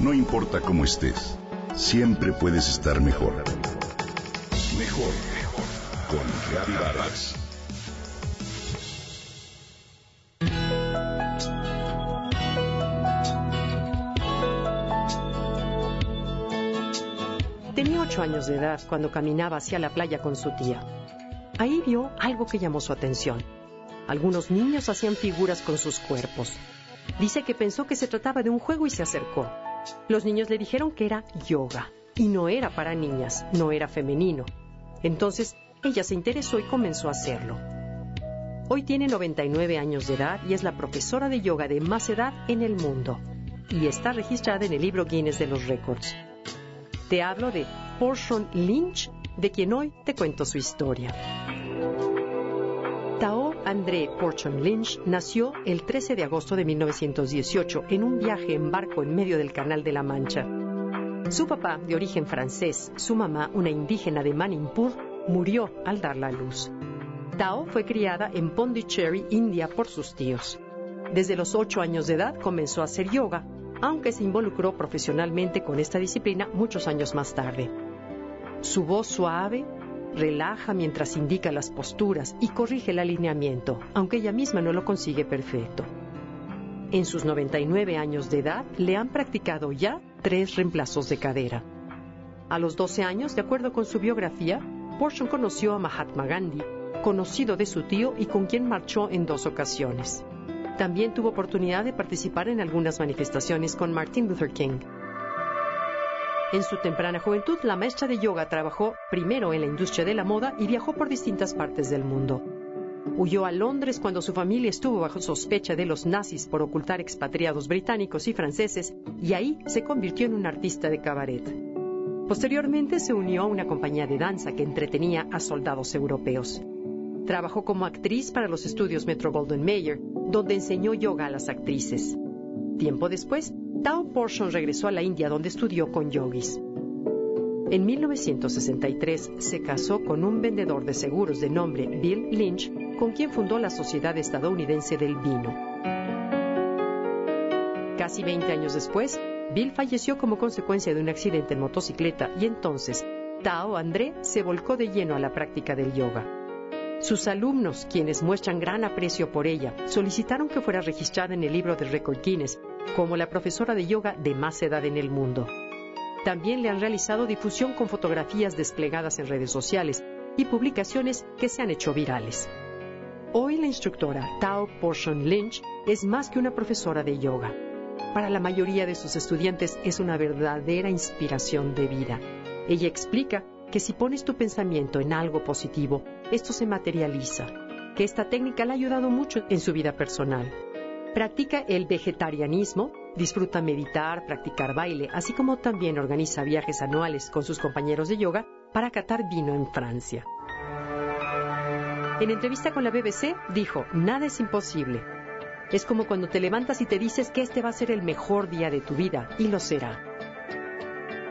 No importa cómo estés, siempre puedes estar mejor. Mejor, mejor. Con Reavivadas. Tenía ocho años de edad cuando caminaba hacia la playa con su tía. Ahí vio algo que llamó su atención. Algunos niños hacían figuras con sus cuerpos. Dice que pensó que se trataba de un juego y se acercó. Los niños le dijeron que era yoga y no era para niñas, no era femenino. Entonces ella se interesó y comenzó a hacerlo. Hoy tiene 99 años de edad y es la profesora de yoga de más edad en el mundo y está registrada en el libro Guinness de los Récords. Te hablo de Portion Lynch, de quien hoy te cuento su historia. André Portion Lynch nació el 13 de agosto de 1918 en un viaje en barco en medio del Canal de la Mancha. Su papá, de origen francés, su mamá, una indígena de Manimpur, murió al dar la luz. Tao fue criada en Pondicherry, India, por sus tíos. Desde los ocho años de edad comenzó a hacer yoga, aunque se involucró profesionalmente con esta disciplina muchos años más tarde. Su voz suave relaja mientras indica las posturas y corrige el alineamiento, aunque ella misma no lo consigue perfecto. En sus 99 años de edad le han practicado ya tres reemplazos de cadera. A los 12 años, de acuerdo con su biografía, Portion conoció a Mahatma Gandhi, conocido de su tío y con quien marchó en dos ocasiones. También tuvo oportunidad de participar en algunas manifestaciones con Martin Luther King. En su temprana juventud, la maestra de yoga trabajó primero en la industria de la moda y viajó por distintas partes del mundo. Huyó a Londres cuando su familia estuvo bajo sospecha de los nazis por ocultar expatriados británicos y franceses y ahí se convirtió en un artista de cabaret. Posteriormente se unió a una compañía de danza que entretenía a soldados europeos. Trabajó como actriz para los estudios Metro Golden Mayer, donde enseñó yoga a las actrices. Tiempo después, Tao Portion regresó a la India donde estudió con yogis. En 1963 se casó con un vendedor de seguros de nombre Bill Lynch, con quien fundó la Sociedad Estadounidense del Vino. Casi 20 años después, Bill falleció como consecuencia de un accidente en motocicleta y entonces Tao André se volcó de lleno a la práctica del yoga. Sus alumnos, quienes muestran gran aprecio por ella, solicitaron que fuera registrada en el libro de Record Guinness como la profesora de yoga de más edad en el mundo. También le han realizado difusión con fotografías desplegadas en redes sociales y publicaciones que se han hecho virales. Hoy la instructora Tao Portion Lynch es más que una profesora de yoga. Para la mayoría de sus estudiantes es una verdadera inspiración de vida. Ella explica que si pones tu pensamiento en algo positivo, esto se materializa, que esta técnica le ha ayudado mucho en su vida personal. Practica el vegetarianismo, disfruta meditar, practicar baile, así como también organiza viajes anuales con sus compañeros de yoga para catar vino en Francia. En entrevista con la BBC dijo, nada es imposible. Es como cuando te levantas y te dices que este va a ser el mejor día de tu vida, y lo será.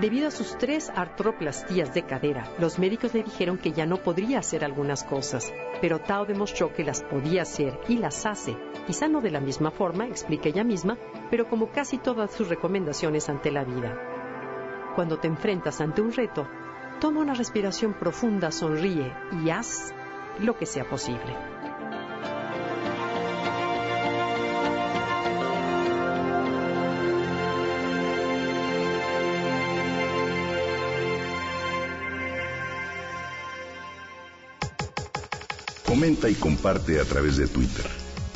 Debido a sus tres artroplastías de cadera, los médicos le dijeron que ya no podría hacer algunas cosas, pero Tao demostró que las podía hacer y las hace, quizá no de la misma forma, explica ella misma, pero como casi todas sus recomendaciones ante la vida. Cuando te enfrentas ante un reto, toma una respiración profunda, sonríe y haz lo que sea posible. Comenta y comparte a través de Twitter.